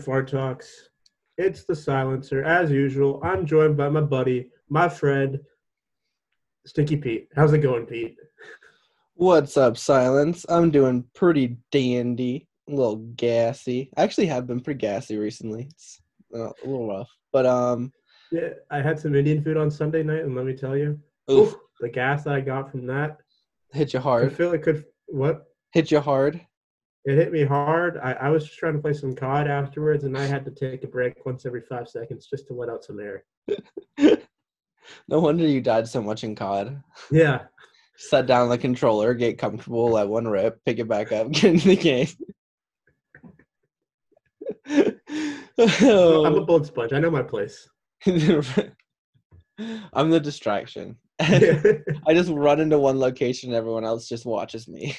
Fart Talks. It's the silencer. As usual, I'm joined by my buddy, my friend, Stinky Pete. How's it going, Pete? What's up, Silence? I'm doing pretty dandy, a little gassy. I actually have been pretty gassy recently. It's uh, a little rough, but um, Yeah, I had some Indian food on Sunday night, and let me tell you, oof, the gas that I got from that, hit you hard. I feel it could. What? hit you hard. It hit me hard. I, I was just trying to play some COD afterwards, and I had to take a break once every five seconds just to let out some air. no wonder you died so much in COD. Yeah, Set down the controller, get comfortable, let one rip, pick it back up, get in the game. I'm a bullet sponge. I know my place. I'm the distraction. I just run into one location and everyone else just watches me.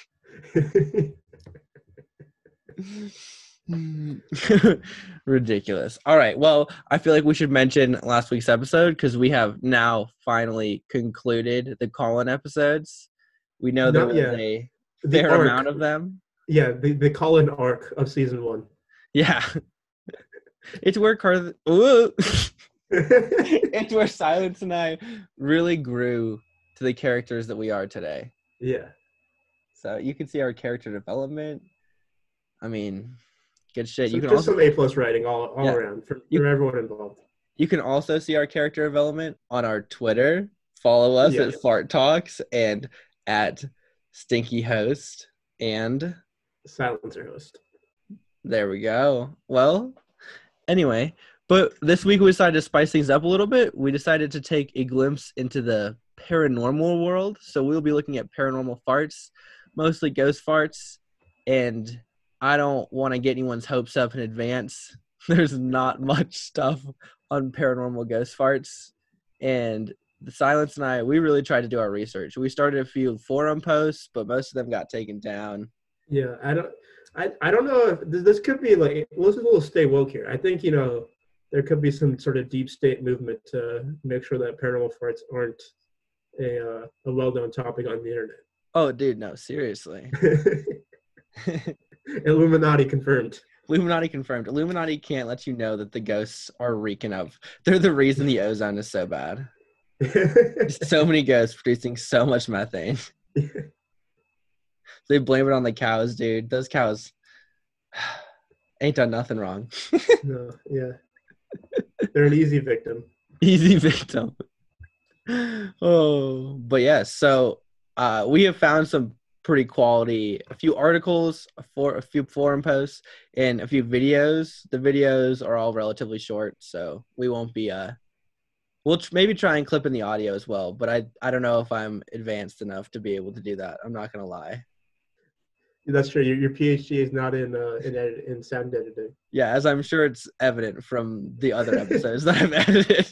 Ridiculous. All right. Well, I feel like we should mention last week's episode because we have now finally concluded the call-in episodes. We know there Not was yet. a The fair arc. amount of them. Yeah, the, the call-in arc of season one. Yeah. it's where Car- Ooh. it's where Silence and I really grew to the characters that we are today. yeah. So you can see our character development. I mean, good shit. So you can just also some A plus writing all, all Yeah. around for, You- for everyone involved. You can also see our character development on our Twitter. Follow us Yeah. at Fart Talks and at Stinky Host. And Silencer host. there we go. Well, anyway, but this week we decided to spice things up a little bit. We decided to take a glimpse into the paranormal world. So we'll be looking at paranormal farts, mostly ghost farts. And I don't want to get anyone's hopes up in advance. There's not much stuff on paranormal ghost farts. And the silence and I, we really tried to do our research. We started a few forum posts, but most of them got taken down. Yeah, I don't, I, I don't know if this, this could be like let's a little stay woke here. I think you know there could be some sort of deep state movement to make sure that paranormal farts aren't a uh, a well known topic on the internet. Oh, dude, no, seriously. Illuminati confirmed. Illuminati confirmed. Illuminati can't let you know that the ghosts are reeking of. They're the reason the ozone is so bad. So many ghosts producing so much methane. they blame it on the cows, dude. Those cows ain't done nothing wrong. no, yeah, they're an easy victim. Easy victim. oh, but yes. so uh, we have found some pretty quality, a few articles, a, for, a few forum posts, and a few videos. The videos are all relatively short, so we won't be. Uh, we'll tr- maybe try and clip in the audio as well, but I I don't know if I'm advanced enough to be able to do that. I'm not gonna lie. That's true. Your, your PhD is not in uh, in edit, in sound editing. Yeah, as I'm sure it's evident from the other episodes that I've edited.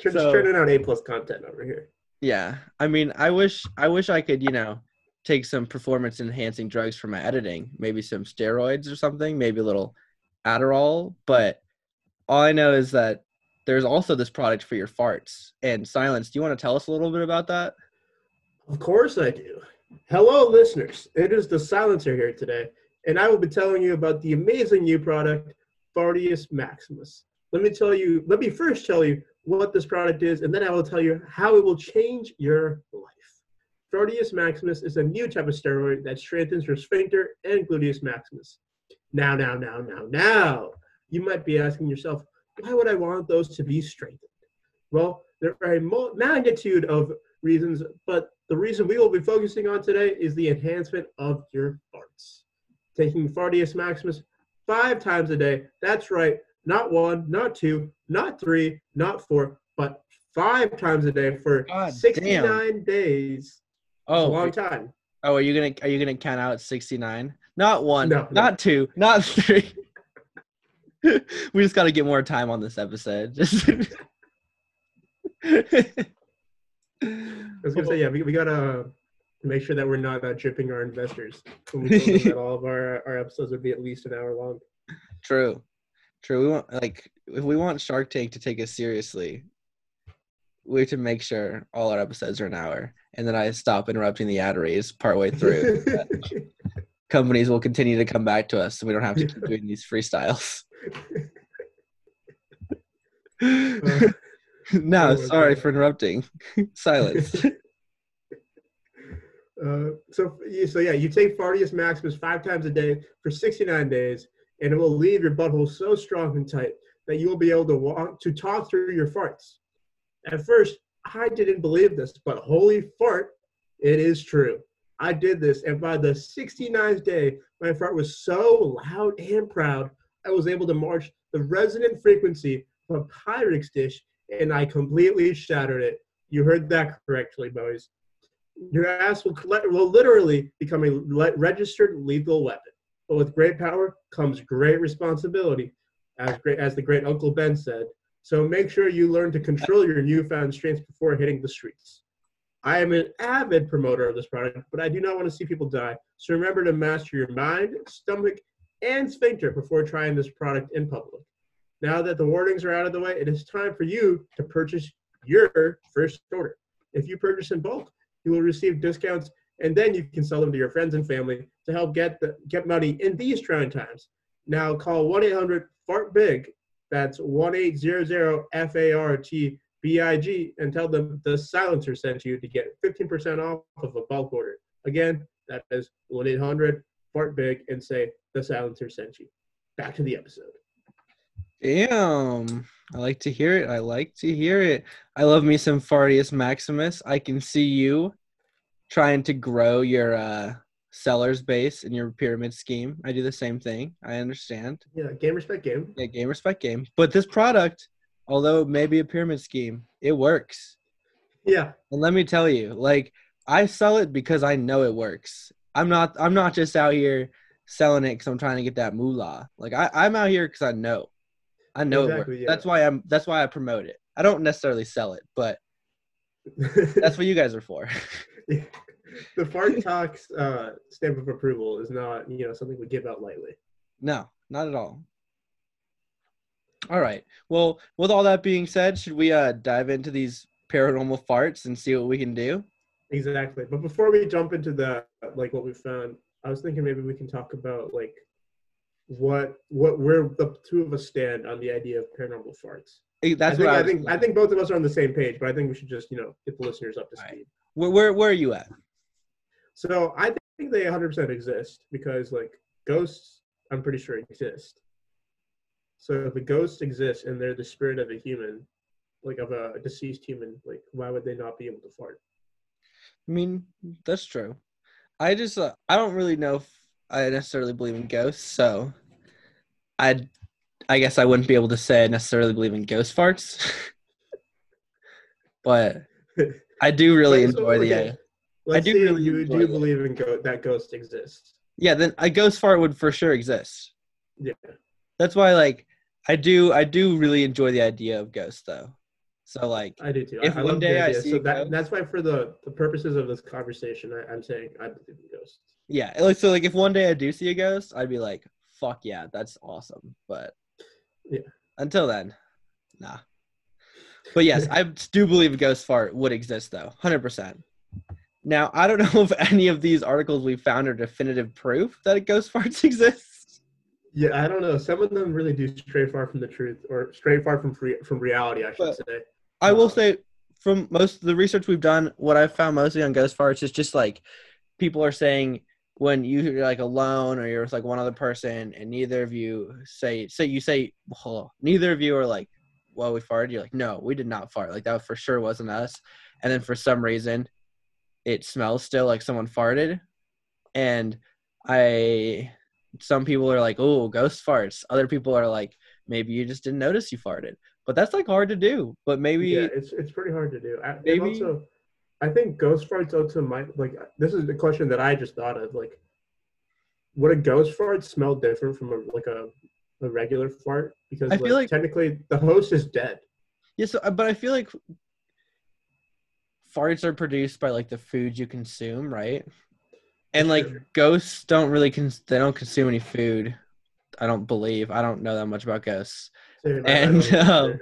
Turn, So- turning out A plus content over here. Yeah, I mean, I wish I wish I could, you know, take some performance enhancing drugs for my editing, maybe some steroids or something, maybe a little Adderall, but all I know is that there's also this product for your farts. And Silence, do you want to tell us a little bit about that? Of course I do. Hello, listeners. It is the silencer here today, and I will be telling you about the amazing new product, Fartius Maximus. Let me tell you, let me first tell you what this product is, and then I will tell you how it will change your life. Fartius Maximus is a new type of steroid that strengthens your sphincter and gluteus maximus. Now, now, now, now, now, you might be asking yourself, why would I want those to be strengthened? Well, there are a magnitude of reasons, but the reason we will be focusing on today is the enhancement of your farts. Taking Fartius Maximus five times a day. That's right, not one, not two, not three, not four, but five times a day for God 69 days. It's a Oh, long time. oh, are you gonna are you gonna count out 69? Not one, No, no. not two, not three. we just got to get more time on this episode. Just I was gonna say, yeah, we, we gotta make sure that we're not uh, dripping our investors when we told them that all of our our episodes would be at least an hour long. True. True. We want like if we want Shark Tank to take us seriously, we have to make sure all our episodes are an hour. And then I stop interrupting the ad reads partway through. Companies will continue to come back to us so we don't have to keep doing these freestyles. Uh, no, oh sorry for interrupting. Silence. Uh, so, so yeah, you take Fartius Maximus five times a day for 69 days, and it will leave your butthole so strong and tight that you will be able to walk to talk through your farts. At first, I didn't believe this, but holy fart, it is true. I did this, and by the 69th day, my fart was so loud and proud, I was able to march the resonant frequency of a Pyrex dish, and I completely shattered it. You heard that correctly, boys. Your ass will, will literally become a registered lethal weapon. But with great power comes great responsibility, as great as the great Uncle Ben said. So make sure you learn to control your newfound strength before hitting the streets. I am an avid promoter of this product, but I do not want to see people die. So remember to master your mind, stomach, and sphincter before trying this product in public. Now that the warnings are out of the way, it is time for you to purchase your first order. If you purchase in bulk, you will receive discounts, and then you can sell them to your friends and family to help get the, get money in these trying times. Now call 1-800-FART-BIG. That's 1-800-F-A-R-T-B-I-G and tell them the silencer sent you to get 15% off of a bulk order. Again, that is 1-800-FART-BIG and say the silencer sent you. Back to the episode. Damn. I like to hear it. I like to hear it. I love me some Fartius Maximus. I can see you trying to grow your uh, seller's base in your pyramid scheme. I do the same thing. I understand. Yeah, game respect game. Yeah, game respect game. But this product, although it may be a pyramid scheme, it works. Yeah, And let me tell you, like I sell it because I know it works. I'm not I'm not just out here selling it because I'm trying to get that moolah. Like I, I'm out here because I know. I know it Exactly, works. yeah. That's why I'm that's why I promote it. I don't necessarily sell it, but that's what you guys are for. the fart talks uh, stamp of approval is not you know something we give out lightly. no, not at all. All right. Well, with all that being said, should we uh dive into these paranormal farts and see what we can do? Exactly. But before we jump into the like what we found, I was thinking maybe we can talk about like what what where the two of us stand on the idea of paranormal farts. That's I think what I, I, think I think both of us are on the same page, but I think we should just you know get the listeners up to All right. Where, where where are you at? So I think they 100% exist because like ghosts, I'm pretty sure exist. So if a ghost exists and they're the spirit of a human, like of a deceased human, like why would they not be able to fart? I mean, that's true. I just uh, I don't really know if I necessarily believe in ghosts, so I I guess I wouldn't be able to say I necessarily believe in ghost farts. but I do really so, enjoy the uh, Let's do really you do it. believe in go- that ghost exists. yeah, then a ghost fart would for sure exist. Yeah. That's why like I do I do really enjoy the idea of ghosts though. So like I do too. If I, I one love the day I see so that, ghost- that's why for the, the purposes of this conversation, I, I'm saying I believe in ghosts. Yeah, like so like if one day I do see a ghost, I'd be like, fuck yeah, that's awesome. But Yeah. until then, nah. But yes, I do believe a ghost fart would exist though, hundred percent. Now I don't know if any of these articles we found are definitive proof that a ghost farts exist. Yeah, I don't know. Some of them really do stray far from the truth, or stray far from free, from reality. I should But- say. I will say from most of the research we've done, what I've found mostly on ghost farts is just like people are saying when you're like alone or you're with like one other person and neither of you say say you say well, neither of you are like well we farted. You're like no we did not fart. Like that for sure wasn't us. And then for some reason it smells still like someone farted. And i some people are like oh ghost farts. Other people are like maybe you just didn't notice you farted. But that's like hard to do. But maybe yeah, it's it's pretty hard to do. I, Maybe- also, I think ghost farts also might like this is the question that I just thought of. Like, would a ghost fart smell different from a like a, a regular fart? Because I feel like, like- technically the host is dead. Yeah, so, uh, but I feel like farts are produced by like the food you consume, right? And like Sure. ghosts don't really cons- they don't consume any food. I don't believe. I don't know that much about ghosts. Same, I- I And, um,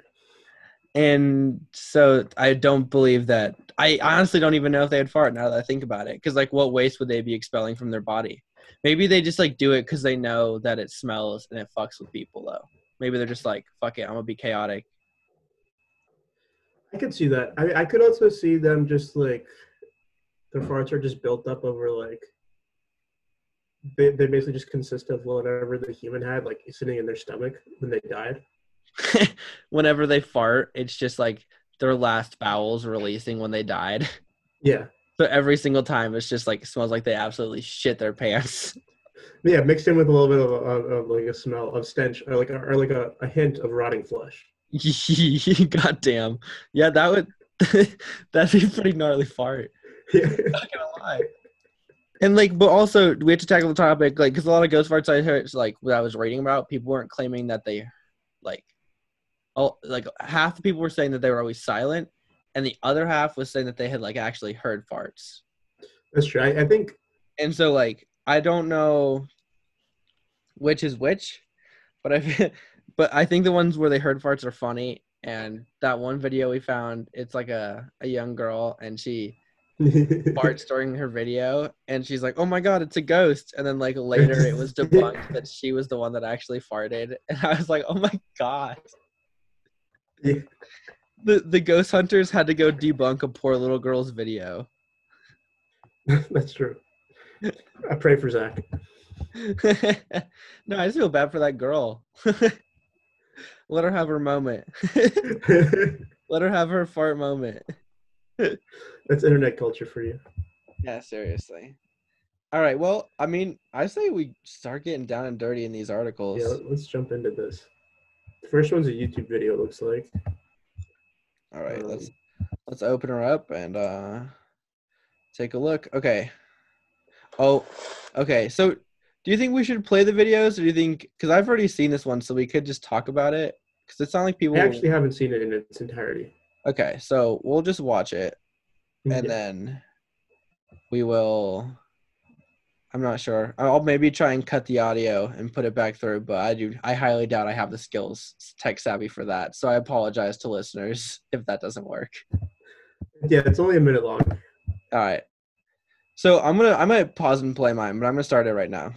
And so I don't believe that. I honestly don't even know if they had fart now that I think about it. Because like, what waste would they be expelling from their body? Maybe they just like do it because they know that it smells and it fucks with people though. Maybe they're just like, fuck it, I'm gonna be chaotic. I could see that. I, I could also see them just like their farts are just built up over like they, they basically just consist of whatever the human had like sitting in their stomach when they died. Whenever they fart, it's just like their last bowels releasing when they died. Yeah, So every single time, it's just like smells like they absolutely shit their pants. yeah, mixed in with a little bit of, of, of like a smell of stench or like a, or like a, a hint of rotting flesh. God damn. Yeah, that would that'd be a pretty gnarly fart. Yeah, Not gonna lie. And like, but also we have to tackle the topic, like, because a lot of ghost farts I heard, like, what I was reading about, people weren't claiming that they, like, oh, like half the people were saying that they were always silent, and the other half was saying that they had like actually heard farts. that's true. I, I think And so, like, I don't know which is which, but I, but I think the ones where they heard farts are funny. And that one video we found, it's like a a young girl, and she farts during her video and she's like oh my god it's a ghost and then like later it was debunked that she was the one that actually farted and i was like oh my god Yeah. The the ghost hunters had to go debunk a poor little girl's video that's true. I pray for Zach. no i just feel bad for that girl let her have her moment let her have her fart moment that's internet culture for you. yeah seriously all right well i mean i say we start getting down and dirty in these articles Yeah, let- let's jump into this. The first one's a YouTube video. It looks like. All right, Um, let's let's open her up and uh take a look. Okay. Oh, okay. So, do you think we should play the videos, or do you think because I've already seen this one, so we could just talk about it? Because it's not like people. I actually haven't seen it in its entirety. Okay, so we'll just watch it, and Yeah. then we will. I'm not sure. I'll maybe try and cut the audio and put it back through, but I do. I highly doubt I have the skills, tech savvy for that. So I apologize to listeners if that doesn't work. Yeah, it's only a minute long. All right. So I'm gonna I'm gonna pause and play mine, but I'm gonna start it right now.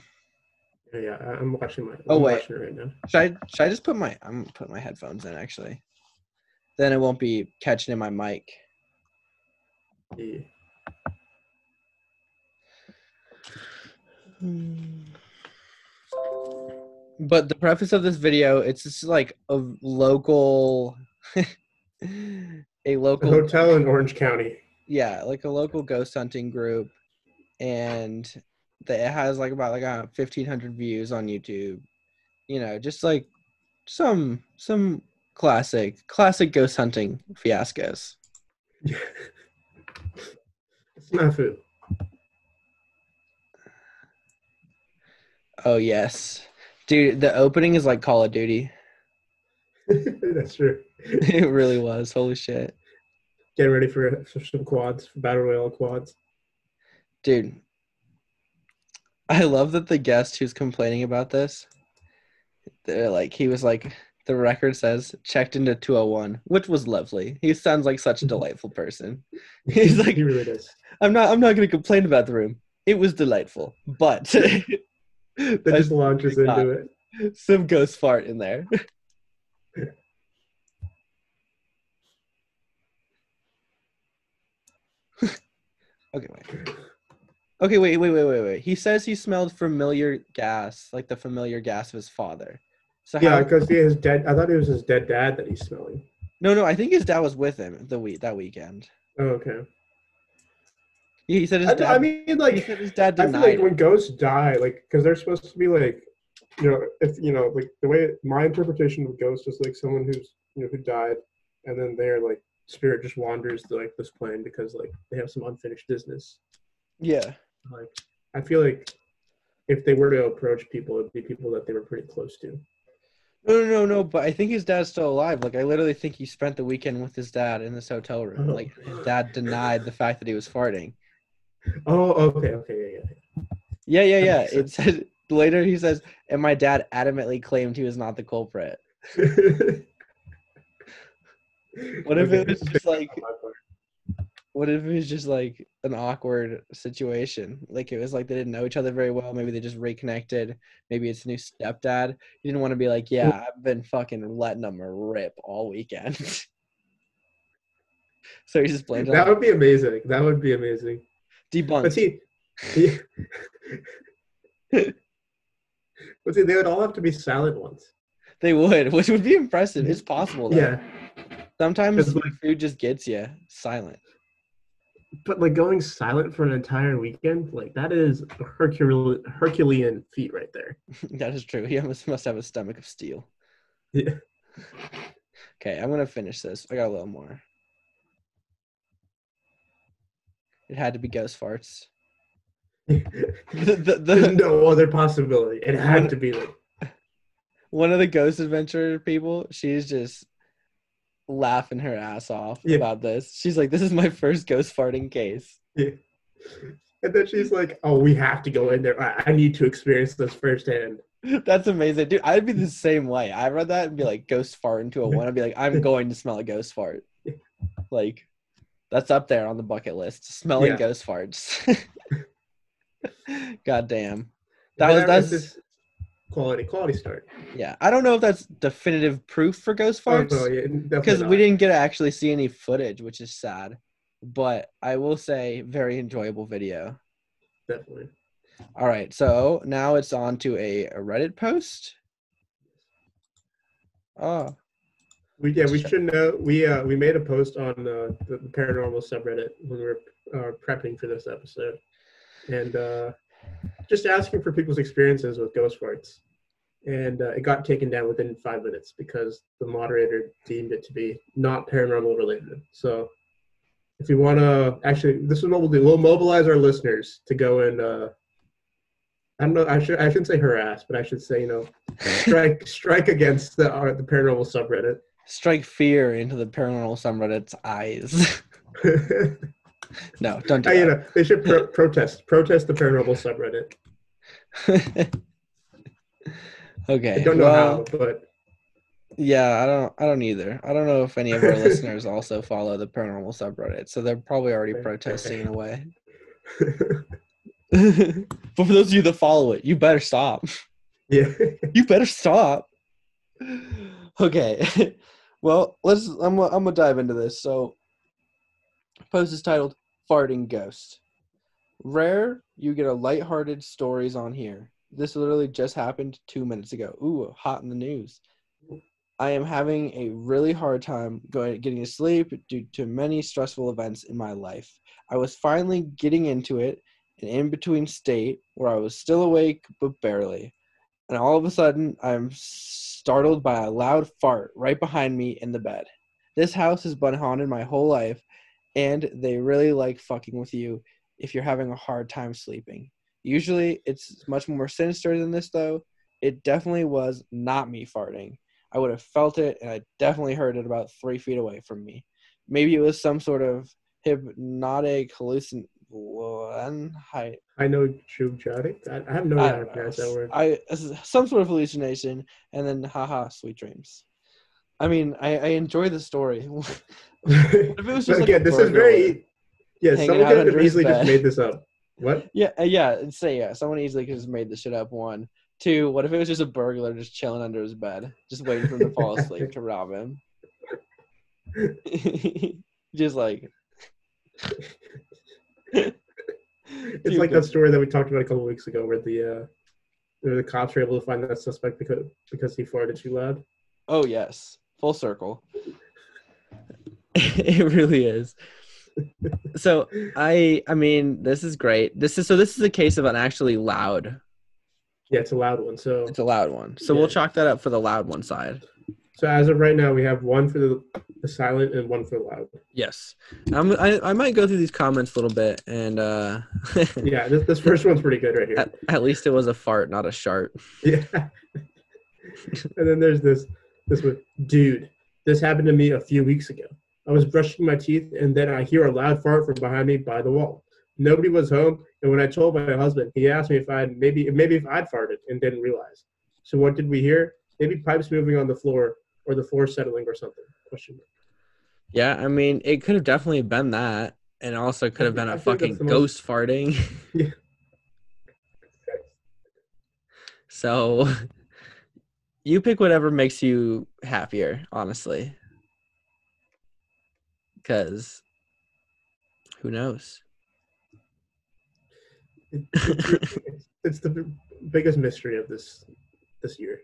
Yeah, I'm watching my. Oh, I'm Oh, wait. watching it right now. Should I should I just put my I'm gonna put my headphones in actually. Then it won't be catching in my mic. Yeah. But the preface of this video, it's just like a local a A local hotel in Orange County. yeah, like a local ghost hunting group, and that it has like about like uh, fifteen hundred views on YouTube. You know, just like some some classic classic ghost hunting fiascos. Snafu. Oh yes, dude, the opening is like Call of Duty. That's true. it really was. Holy shit, Getting ready for, for some quads, for battle royale quads. dude. I love that the guest who's complaining about this, they're like he was like the record says checked into 201, which was lovely. He sounds like such a delightful person. He's like, he really does. I'm not I'm not gonna complain about the room. It was delightful, but That just launches into it. some ghost fart in there. okay, wait. Okay, wait, wait, wait, wait, wait. He says he smelled familiar gas, like the familiar gas of his father. So Yeah, because he is dead. I thought it was his dead dad that he's smelling. No, no, I think his dad was with him the week that weekend. Oh, okay. He he said his I, dad. I mean, like he like, said his dad denied. I feel like when ghosts die, like, because they're supposed to be like, you know, if you know, like the way my interpretation of ghosts is like someone who's you know who died, and then their like spirit just wanders to like this plane because like they have some unfinished business. yeah. Like, I feel like if they were to approach people, it'd be people that they were pretty close to. No, no, no, no. But I think his dad's still alive. Like I literally think he spent the weekend with his dad in this hotel room. Oh. Like his dad denied the fact that he was farting. Oh, okay, okay, yeah, Yeah, yeah, That yeah. It says later he says, and my dad adamantly claimed he was not the culprit. What if it was just like on my part. what if it was just like an awkward situation? Like it was like they didn't know each other very well. Maybe they just reconnected. Maybe it's a new stepdad. You didn't want to be like, yeah, I've been fucking letting them rip all weekend. so he just blamed That would be amazing. That would be amazing. But see, but see, they would all have to be silent ones. They would, which would be impressive. It's possible. Though. Yeah, Sometimes like- food just gets you silent. but like going silent for an entire weekend, like that is a Hercule- Herculean feat right there. that is true. He must must have a stomach of steel. Yeah. Okay, I'm gonna finish this. I got a little more. It had to be ghost farts. The, the, the, no other possibility. It had to be like one of the ghost adventure people, she's just laughing her ass off Yeah. about this. She's like, "This is my first ghost farting case." Yeah. And then she's like, "Oh, we have to go in there. I, I need to experience this firsthand." That's amazing, dude. I'd be the same way. I read that and be like, "Ghost fart into a one." I'd be like, "I'm going to smell a ghost fart." Like, that's up there on the bucket list. Smelling Yeah. ghost farts. God damn. That was that's this quality quality start. yeah. I don't know if that's definitive proof for ghost Oh, farts no, yeah, because we didn't get to actually see any footage, which is sad. But I will say, very enjoyable video. definitely. All right, so now it's on to a, a Reddit post. Oh, We yeah we should know we uh we made a post on uh, the, paranormal subreddit when we were uh, prepping for this episode, and uh, just asking for people's experiences with ghost farts, and uh, it got taken down within five minutes because the moderator deemed it to be not paranormal related. So, if you want to actually, this is what we'll do. We'll mobilize our listeners to go and. Uh, I don't know. I should. I shouldn't say harass, but I should say, you know, strike strike against the uh, the paranormal subreddit. Strike fear into the paranormal subreddit's eyes. no, don't do Uh, you that. know, they should pro- protest protest the paranormal subreddit. okay. I don't know well, how, but Yeah, I don't. I don't either. I don't know if any of our listeners also follow the paranormal subreddit, so they're probably already protesting in a way. but for those of you that follow it, you better stop. yeah, You better stop. Okay. Well, let's. I'm. I'm gonna dive into this. So, post is titled "Farting Ghost." Rare, you get a lighthearted stories on here. This literally just happened two minutes ago. Ooh, hot in the news. I am having a really hard time going getting to sleep due to many stressful events in my life. I was finally getting into it, an in between state where I was still awake but barely. And all of a sudden, I'm startled by a loud fart right behind me in the bed. This house has been haunted my whole life, and they really like fucking with you if you're having a hard time sleeping. Usually, it's much more sinister than this, though. It definitely was not me farting. I would have felt it, and I definitely heard it about three feet away from me. Maybe it was some sort of hypnotic hallucin. Hi, I know Chubjatic. I, I have no idea how to pronounce that word. I some sort of hallucination, and then haha, sweet dreams. I mean, I, I enjoy the story. what if it was just like again, this is very yeah. Someone could have easily just made this up. What? Yeah, uh, yeah. Say yeah. Someone easily could have just made this shit up. One, two. What if it was just a burglar just chilling under his bed, just waiting for him to fall asleep to rob him? just like It's like that story that we talked about a couple weeks ago, where the uh, where the cops were able to find that suspect because because he farted too loud. Oh yes, full circle. it really is. So I I mean this is great. This is so this is a case of an actually loud. Yeah, it's a loud one. So It's a loud one. So Yeah. we'll chalk that up for the loud one side. So as of right now, we have one for the, the silent and one for the loud. Yes. I'm, I I might go through these comments a little bit and uh Yeah, this, this first one's pretty good right here. at, at least it was a fart, not a shart. Yeah. and then there's this this one, dude. This happened to me a few weeks ago. I was brushing my teeth, and then I hear a loud fart from behind me by the wall. Nobody was home, and when I told my husband, he asked me if I had maybe maybe if I'd farted and didn't realize. So what did we hear? Maybe pipes moving on the floor or the floor settling or something. Question mark. Yeah, I mean, it could have definitely been that, and also could have been I a fucking most- ghost farting. Yeah. So, you pick whatever makes you happier, honestly. Because who knows? It- it's, it's, it's the biggest mystery of this this year.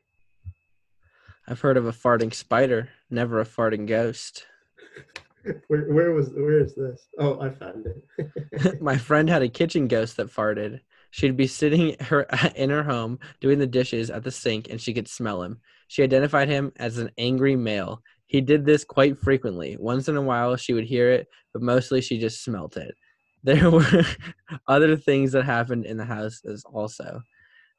I've heard of a farting spider, never a farting ghost. Where where was where is this? Oh, I found it. My friend had a kitchen ghost that farted. She'd be sitting her in her home doing the dishes at the sink and she could smell him. She identified him as an angry male. He did this quite frequently. Once in a while she would hear it, but mostly she just smelt it. There were other things that happened in the house as also.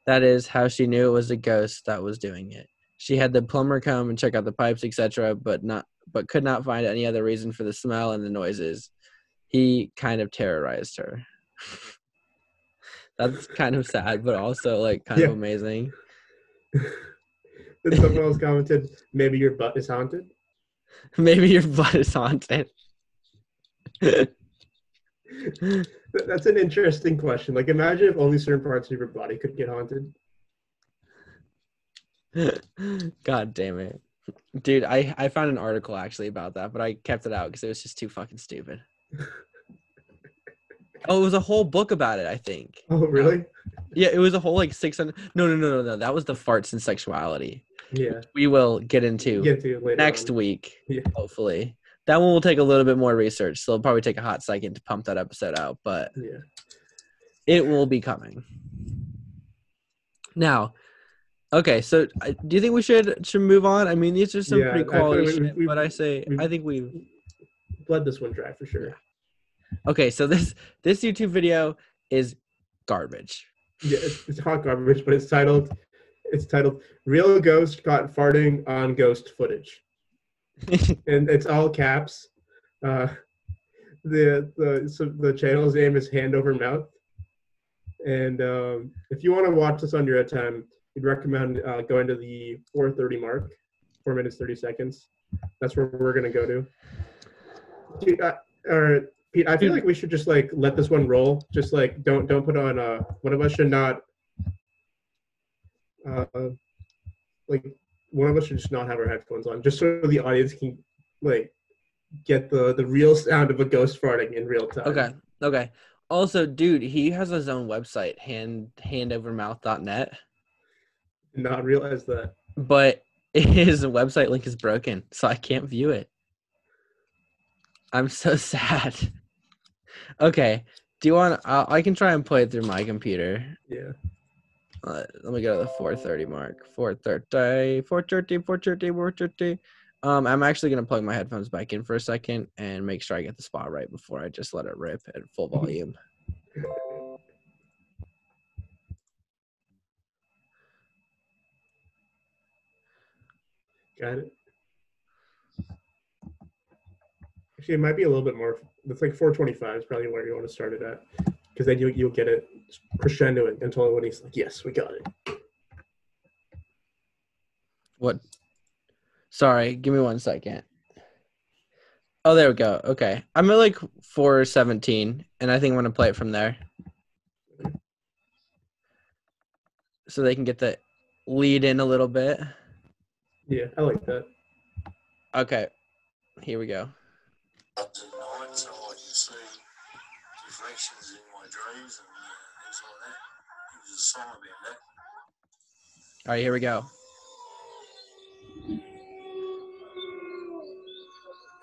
That is how she knew it was a ghost that was doing it. She had the plumber come and check out the pipes, etc., but not but could not find any other reason for the smell and the noises. He kind of terrorized her. That's kind of sad, but also like kind of amazing. then someone else commented, "Maybe your butt is haunted." Maybe your butt is haunted. That's an interesting question. Like, imagine if only certain parts of your body could get haunted. God damn it. Dude, I, I found an article actually about that, but I kept it out because it was just too fucking stupid. oh, it was a whole book about it, I think. Oh, really? Yeah, it was a whole like 600. No, no, no, no, no. That was the farts and sexuality. Yeah. We will get into Get to next on. week, Yeah. hopefully. That one will take a little bit more research, so it'll probably take a hot second to pump that episode out, but Yeah. it will be coming. Now, okay, so uh, do you think we should should move on? I mean, these are some Yeah, pretty I quality we- shit, we- but I say I think we Bled this one dry for sure. okay. So this this YouTube video is garbage. Yeah, it's, it's hot garbage, but it's titled it's titled "Real Ghost Caught Farting on Ghost Footage," and it's all caps. Uh, the the so the channel's name is Hand Over Mouth, and um, if you want to watch this on your own time, we'd recommend uh, going to the 4:30 mark, four minutes 30 seconds. That's where we're gonna go to. Dude, uh, or Pete, I feel like we should just like let this one roll. Just like don't don't put on. Uh, one of us should not. Uh, like one of us should just not have our headphones on, just so the audience can like get the the real sound of a ghost farting in real time. Okay, okay. Also, dude, he has his own website, hand handovermouth.net, Not realize that. but his website link is broken, so I can't view it. I'm so sad. Okay, do you want? I I can try and play it through my computer. Yeah. Uh, let me go to the 4:30 mark. 4:30, 4:30, 4:30, 4:30. Um, I'm actually gonna plug my headphones back in for a second and make sure I get the spot right before I just let it rip at full volume. Got it. Actually, it might be a little bit more. It's like 425 is probably where you want to start it at, because then you you'll get it crescendoing until when he's like, "Yes, we got it." What? Sorry, give me one second. Oh, there we go. Okay, I'm at like 417, and I think I'm gonna play it from there, so they can get the lead in a little bit. Yeah, I like that. Okay, here we go. At night, so I can see reflections in my dreams and things like that. It a song about that. All right, here we go.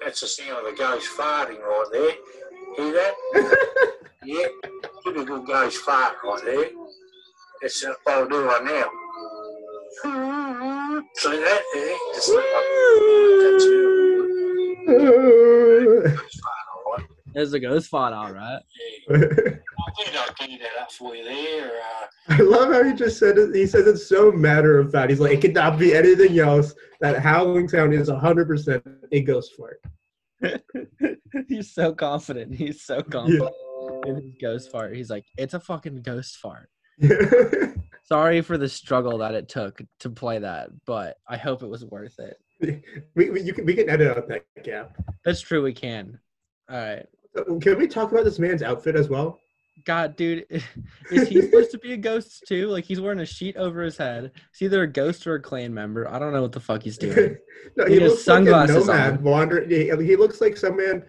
That's the sound of a ghost farting right there. Hear that? yeah, typical ghost fart right there. That's uh, what I'll do right now. See that? Yeah, just like that's. Ghost fart. There's a ghost spot, all right. Yeah. did I do that for you there? I love how he just said it. He says it's so matter of fact. He's like, it could not be anything else. That howling sound is 100% a ghost fart. He's so confident. He's so confident in his ghost fart. He's like, it's a fucking ghost fart. Sorry for the struggle that it took to play that, but I hope it was worth it. we, we, you can, we can edit out that gap. That's true. We can. All right. Can we talk about this man's outfit as well? God, dude, is he supposed to be a ghost too? Like he's wearing a sheet over his head. It's either a ghost or a Klan member. I don't know what the fuck he's doing. no, He he has looks sunglasses like a nomad on. wandering. He looks like some man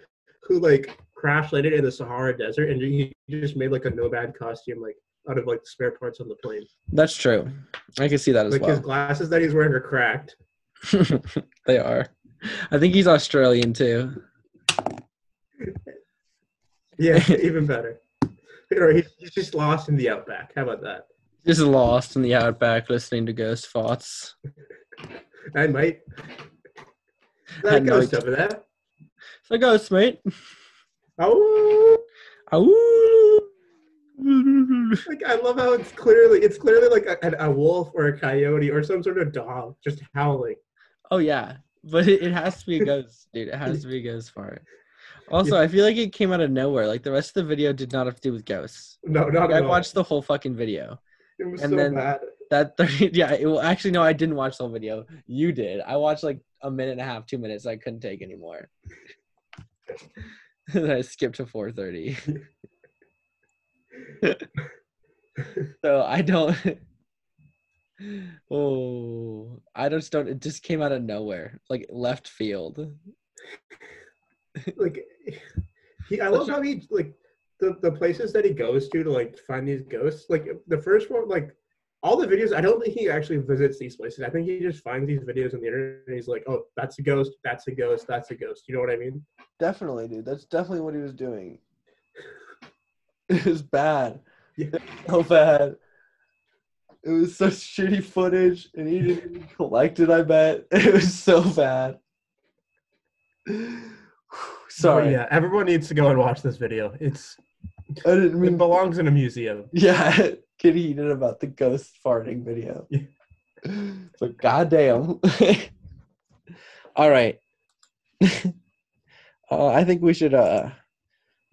who like crash landed in the Sahara Desert and he just made like a nomad costume like out of like the spare parts on the plane. That's true. I can see that as well Like his glasses that he's wearing are cracked. they are. I think he's Australian too. Yeah, even better. Or he's, just lost in the outback. How about that? Just lost in the outback listening to ghost thoughts. I might. I That goes it. over that. It's a ghost, mate. Oh, Ow. Like I love how it's clearly it's clearly like a, a wolf or a coyote or some sort of dog just howling. Oh yeah, but it, it has to be a ghost, dude. It has to be a ghost fart. Also, I feel like it came out of nowhere. Like the rest of the video did not have to do with ghosts. No, not I at all. watched the whole fucking video. It was and so then- bad. That 30, yeah, it, well, actually no, I didn't watch the whole video. You did. I watched like a minute and a half, two minutes. I couldn't take anymore. and I skipped to 4:30. so I don't. oh, I just don't. It just came out of nowhere, like left field. like he I love how he like the, the places that he goes to to like find these ghosts. Like the first one, like all the videos, I don't think he actually visits these places. I think he just finds these videos on the internet and he's like, Oh, that's a ghost, that's a ghost, that's a ghost. You know what I mean? Definitely, dude. That's definitely what he was doing. It was bad. Yeah. So bad. It was such shitty footage, and he didn't even collect it. I bet it was so bad. Sorry, But yeah, everyone needs to go and watch this video. It's I didn't it mean. belongs in a museum. Yeah, get heated about the ghost farting video. Yeah. But goddamn. All right. uh, I think we should. Uh,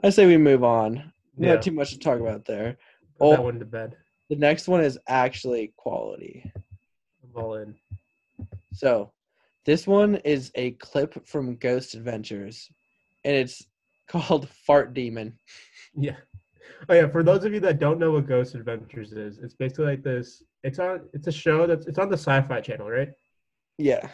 I say we move on. Yeah. Not too much to talk about there. Put Oh. that one to bed. The next one is actually quality. I'm all in. So, this one is a clip from Ghost Adventures, and it's called Fart Demon. Yeah. Oh yeah, for those of you that don't know what Ghost Adventures is, it's basically like this. It's on. It's a show that's. It's on the Sci-Fi Channel, right? Yeah.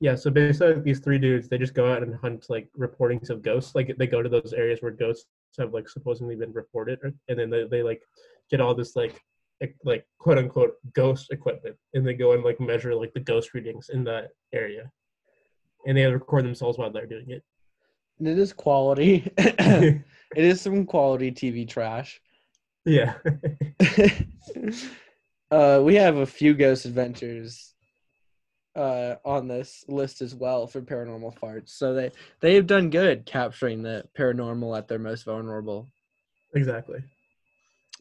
Yeah. So basically, like, these three dudes, they just go out and hunt like reportings of ghosts. Like they go to those areas where ghosts have like supposedly been reported, and then they, they like get all this like like quote unquote ghost equipment, and they go and like measure like the ghost readings in that area, and they record themselves while they're doing it. And it is quality. it is some quality TV trash. yeah. uh, we have a few Ghost Adventures uh, on this list as well for paranormal farts. So they they have done good capturing the paranormal at their most vulnerable. exactly.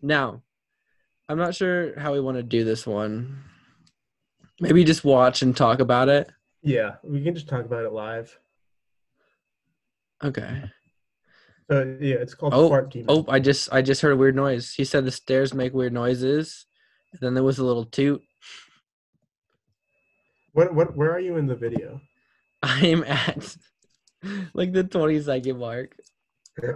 Now, I'm not sure how we want to do this one. Maybe just watch and talk about it. Yeah, we can just talk about it live. Okay. So yeah, it's called Oh, Fart Demon. Oh, I just I just heard a weird noise. He said the stairs make weird noises. And then there was a little toot. What what where are you in the video? I'm at like the 20 second mark.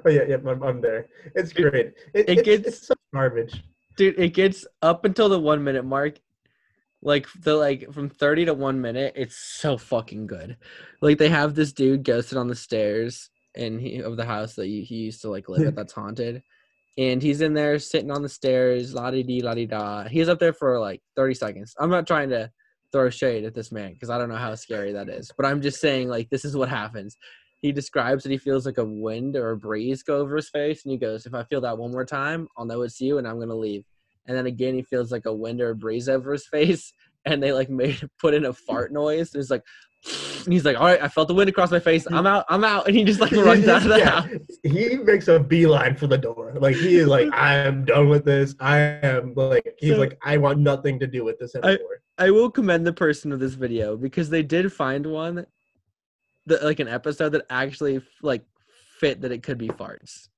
Oh yeah, yeah, I'm, I'm there. It's great. It, It gets- it's such garbage. Dude, it gets up until the one minute mark. Like the like from 30 to one minute, it's so fucking good. Like they have this dude ghosted on the stairs and he of the house that he, he used to like live at that's haunted. And he's in there sitting on the stairs, la di di la di da. He's up there for like 30 seconds. I'm not trying to throw shade at this man because I don't know how scary that is. But I'm just saying, like, this is what happens. He describes that he feels like a wind or a breeze go over his face, and he goes, "If I feel that one more time, I'll know it's you, and I'm gonna leave." And then again, he feels like a wind or a breeze over his face, and they like made put in a fart noise. And it's like, and he's like, "All right, I felt the wind across my face. I'm out. I'm out." And he just like runs out of the Yeah, house. he makes a beeline for the door. Like he is like, I am done with this. I am like he's So- like, I want nothing to do with this anymore. I will commend the person of this video because they did find one that like an episode that actually like fit that it could be farts.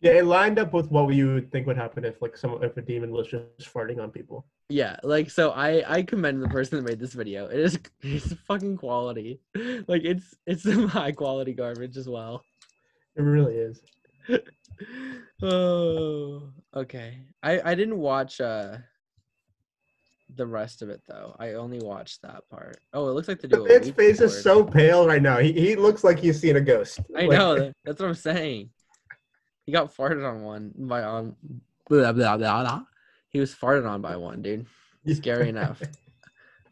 yeah, it lined up with what you would think would happen if like some if a demon was just farting on people. Yeah, like so I I commend the person that made this video. It is it's fucking quality. Like it's it's some high quality garbage as well. It really is. oh, okay. I I didn't watch uh the rest of it though. I only watched that part. Oh, it looks like. The man's face is so pale right now. He he looks like he's seen a ghost. I Like, know. That's what I'm saying. He got farted on one by on. Blah, blah, blah, blah. He was farted on by one, dude. Scary enough.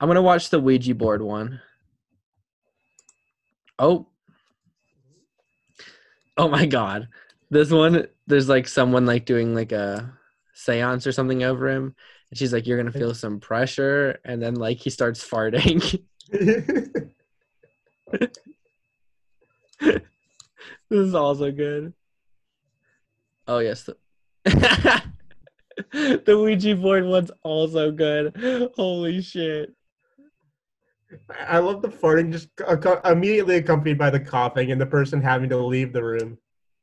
I'm gonna watch the Ouija board one. Oh. Oh my god. This one, there's like someone like doing like a seance or something over him. And she's like, You're gonna feel some pressure. And then like he starts farting. this is also good. Oh yes. The, Ouija board one's also good. Holy shit. I love the farting just immediately accompanied by the coughing and the person having to leave the room.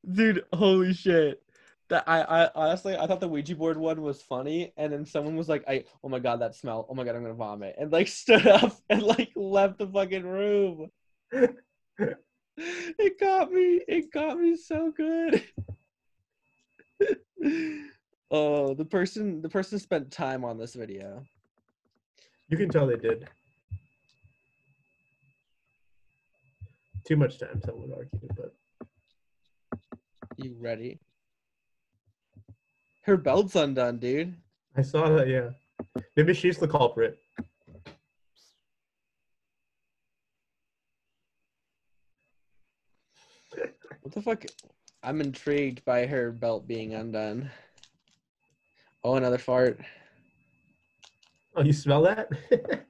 Dude, holy shit. That I, I honestly I thought the Ouija board one was funny, and then someone was like, "I oh my god, that smell! Oh my god, I'm gonna vomit!" and like stood up and like left the fucking room. it got me. It got me so good. Oh, the person the person spent time on this video. You can tell they did. Too much time, some would argue, but You ready? Her belt's undone, dude. I saw that. Yeah, maybe she's the culprit. What the fuck? I'm intrigued by her belt being undone. Oh, another fart. Oh, you smell that?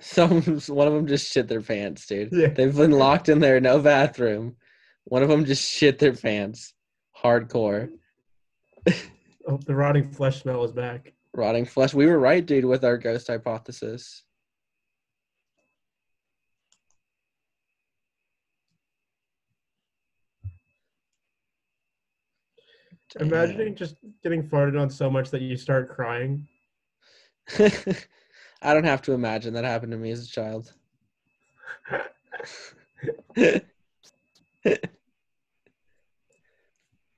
Some one of them just shit their pants, dude. yeah. They've been locked in there, no bathroom. One of them just shit their pants. Hardcore. Oh, the rotting flesh smell is back. Rotting flesh. We were right, dude, with our ghost hypothesis. Imagining just getting farted on so much that you start crying. I don't have to imagine that happened to me as a child.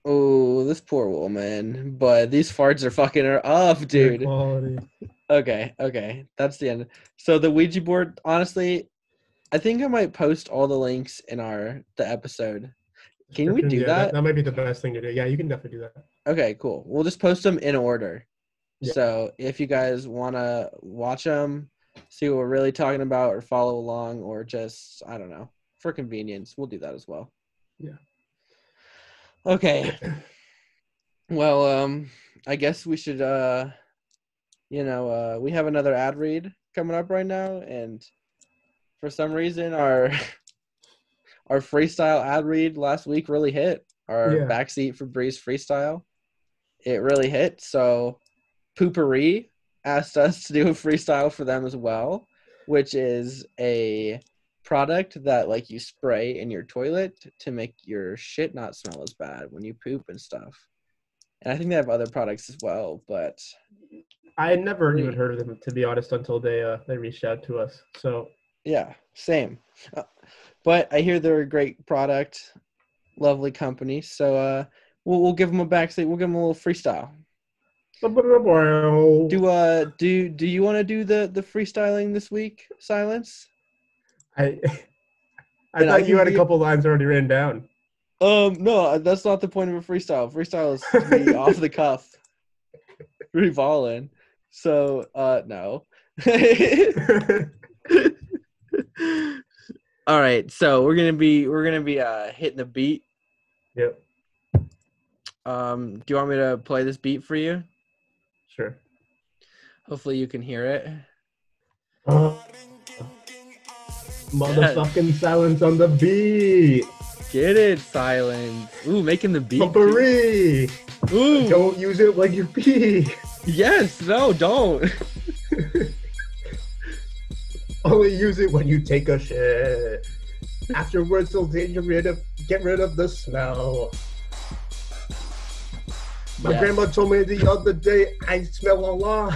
oh, this poor woman. But these farts are fucking her up, dude. Okay, okay. That's the end. So the Ouija board, honestly, I think I might post all the links in our the episode. Can we do Yeah, that? That might be the best thing to do. Yeah, you can definitely do that. Okay, cool. We'll just post them in order. Yeah. So if you guys want to watch them, see what we're really talking about, or follow along, or just I don't know, for convenience, we'll do that as well. Yeah. Okay. Well, um, I guess we should, uh, you know, uh, we have another ad read coming up right now, and for some reason, our our freestyle ad read last week really hit. Our Yeah. backseat for Breeze freestyle, it really hit. So, Poo-Pourri asked us to do a freestyle for them as well, which is a product that like you spray in your toilet to make your shit not smell as bad when you poop and stuff. And I think they have other products as well, but I had never Really? even heard of them to be honest until they uh they reached out to us. So yeah, same. Uh, but I hear they're a great product, lovely company. So uh, we'll we'll give them a backseat. We'll give them a little freestyle. do Do uh do do you want to do the the freestyling this week? Silence. I I I thought you can had a couple lines already written down. Um, no, that's not the point of a freestyle. Freestyle is to off the cuff, free balling. So, uh, no. All right, so we're gonna be we're gonna be uh hitting the beat. yep, Um, do you want me to play this beat for you? sure. Hopefully, you can hear it. Uh, Motherfucking silence on the beat. Get it, silence. Ooh, making the beat. Poo-Pourri. Ooh, Don't use it like you pee. yes, no, don't. Only use it when you take a shit. Afterwards, it'll get rid of get rid of the smell. My Yes. grandma told me the other day I smell a lot.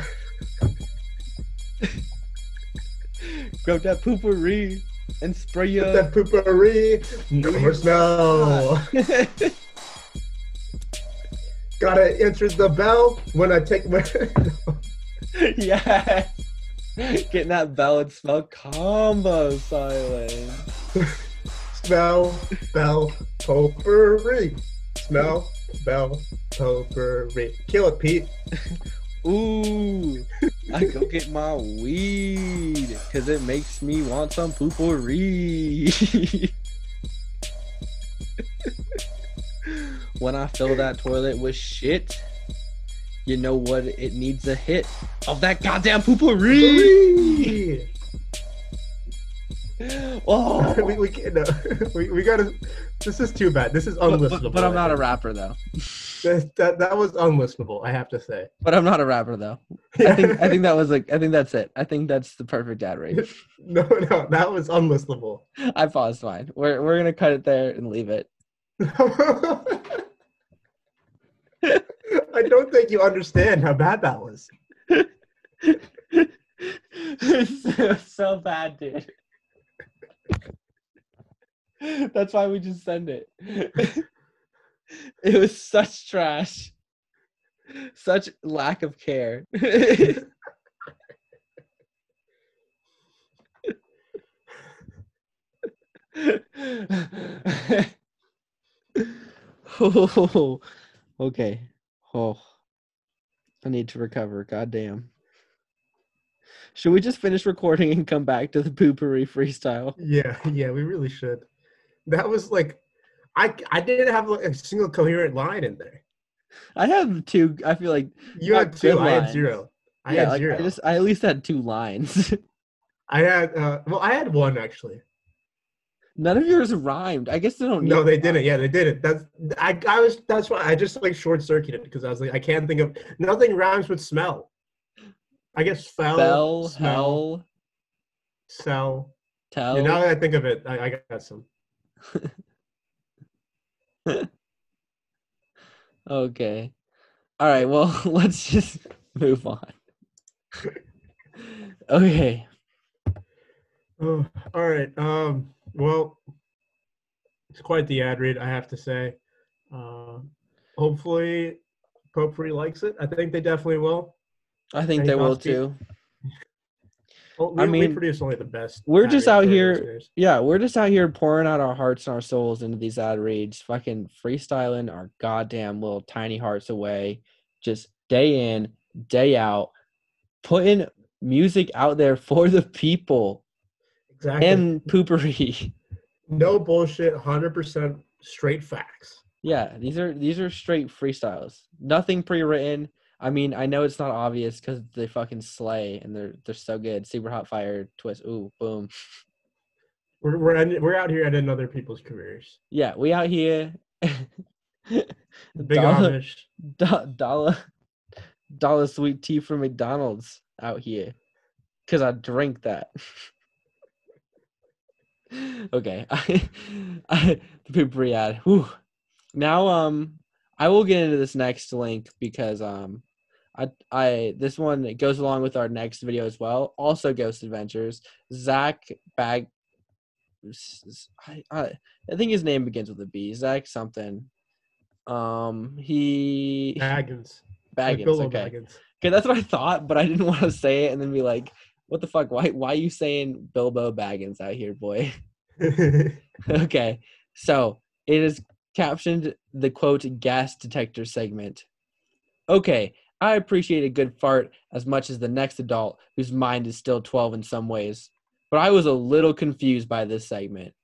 Grab that Poo-Pourri and spray ya. that Poo-Pourri, no more smell. Gotta answer the bell when I take my. yes. Getting that bell and smell combo silence. Smell, bell, Poo-Pourri. Smell, bell, Poo-Pourri. Kill it, Pete. Ooh, I go get my weed because it makes me want some Poo-Pourri. when I fill that toilet with shit, you know what? It needs a hit of that goddamn Poo-Pourri. Oh, we, we can't. No. we, we gotta. This is too bad. This is unlistenable. but, but I'm not a rapper though. That, that, that was unlistenable. I have to say. But I'm not a rapper though. I think I think that was like I think that's it. I think that's the perfect ad read. no, no, that was unlistenable. I paused mine. We're we're gonna cut it there and leave it. I don't think you understand how bad that was. so, so bad, dude. That's why we just send it. it was such trash. Such lack of care. oh, okay. Oh, I need to recover. God damn. Should we just finish recording and come back to the Poo-Pourri freestyle? Yeah, yeah, we really should. That was like, I I didn't have like a single coherent line in there. I have two. I feel like You had two. good I had zero. I yeah, had like, zero. I just I at least had two lines. I had uh, well, I had one actually. None of yours rhymed. I guess they don't. No, they to didn't. Yeah, they didn't. That's I. I was. That's why I just like short circuited because I was like, I can't think of nothing rhymes with smell. I guess fell, smell, hell, sell. tell. Yeah, now that I think of it, I, I got some. Okay. All right. Well, let's just move on. okay. Oh, all right. Um. Well, it's quite the ad read, I have to say. Uh, hopefully, Poo-Pourri likes it. I think they definitely will. I think Any they will too. Well, we, I we produce only the best. we're just out here-. Yeah, we're just out here pouring out our hearts and our souls into these ad reads, fucking freestyling our goddamn little tiny hearts away, just day in, day out, putting music out there for the people Exactly. and Poo-Pourri. no bullshit. Hundred percent straight facts. Yeah, these are these are straight freestyles. Nothing pre-written. I mean, I know it's not obvious because they fucking slay and they're they're so good. Super hot fire twist. Ooh, boom. We're we're end- we're out here ending other people's careers. Yeah, we out here. Big dollar, Amish. do- dollar, dollar sweet tea from McDonald's out here, cause I drink that. okay, I, I the Poo-Pourri ad. Whew. Now, um, I will get into this next link because um, I I this one it goes along with our next video as well. Also, Ghost Adventures. Zach Bag. I, I, I think his name begins with a B. Zach something. Um, he Baggins. Like Baggins. Bilbo Okay, Baggins. okay, that's what I thought, but I didn't want to say it and then be like, "What the fuck? Why why are you saying Bilbo Baggins out here, boy?" okay, so it is captioned the quote gas detector segment. Okay, I appreciate a good fart as much as the next adult whose mind is still 12 in some ways, but I was a little confused by this segment.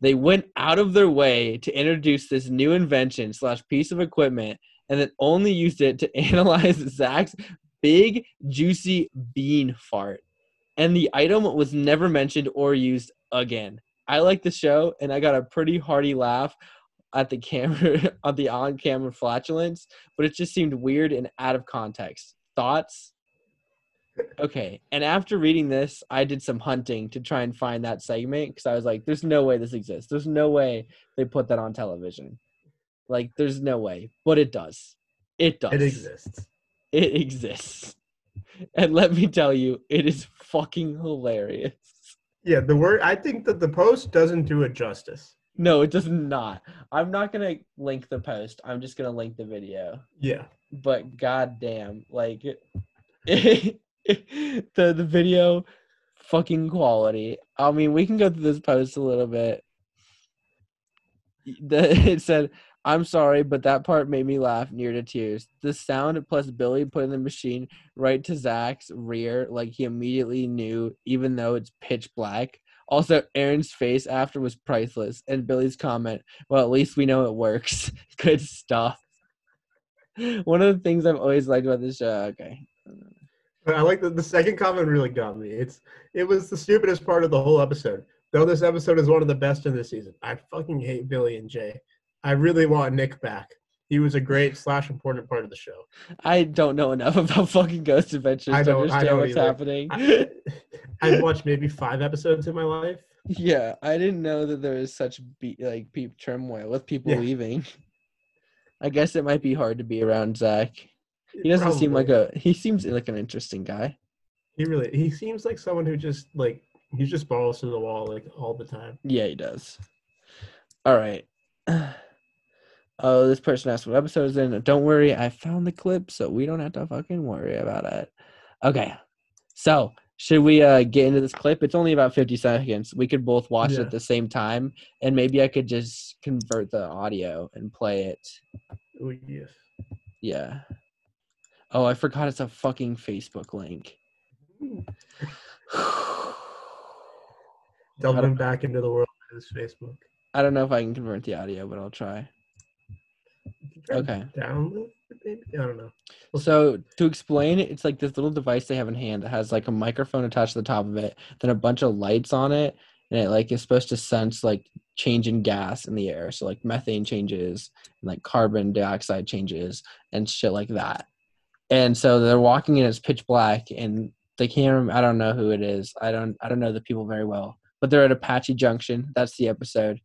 They went out of their way to introduce this new invention slash piece of equipment and then only used it to analyze Zach's big, juicy bean fart. And the item was never mentioned or used again. I like the show, and I got a pretty hearty laugh at the camera on the on-camera flatulence, but it just seemed weird and out of context. Thoughts? Okay, and after reading this, I did some hunting to try and find that segment because I was like, "There's no way this exists. There's no way they put that on television. Like, there's no way." But it does. It does. It exists. It exists. And let me tell you, it is fucking hilarious. Yeah, the word. I think that the post doesn't do it justice. No, it does not. I'm not gonna link the post. I'm just gonna link the video. Yeah. But goddamn, like the the video fucking quality. I mean, we can go through this post a little bit. The, it said, "I'm sorry, but that part made me laugh near to tears. The sound plus Billy putting the machine right to Zach's rear, like he immediately knew, even though it's pitch black." Also, Aaron's face after was priceless, and Billy's comment, "Well, at least we know it works." Good stuff. One of the things I've always liked about this show. Okay, I like that the second comment really got me. It's it was the stupidest part of the whole episode. Though this episode is one of the best in the season. I fucking hate Billy and Jay. I really want Nick back. He was a great slash important part of the show. I don't know enough about fucking Ghost Adventures I to I understand don't what's either. happening. I, I've watched maybe five episodes in my life. yeah, I didn't know that there was such be- like peep turmoil with people Yeah. leaving. I guess it might be hard to be around Zach. He doesn't seem like a. He seems like an interesting guy. He really he seems like someone who just like he's just balls to the wall like all the time. Yeah, he does. All right. Oh, this person asked what episode is in. Don't worry, I found the clip, so we don't have to fucking worry about it. Okay. So, should we uh get into this clip? It's only about 50 seconds. We could both watch it at the same time, and maybe I could just convert the audio and play it. Oh yes. Yeah. Oh, I forgot it's a fucking Facebook link. Delving back into the world of his Facebook. I don't know if I can convert the audio, but I'll try. You can try to Okay. Download it, maybe? I don't know. We'll see. So to explain it, it's like this little device they have in hand that has like a microphone attached to the top of it, then a bunch of lights on it, and it like is supposed to sense like change in gas in the air. So like methane changes, and like carbon dioxide changes, and shit like that. And so they're walking and it's pitch black, and they can't. I don't know who it is. I don't. I don't know the people very well, but they're at Apache Junction. That's the episode,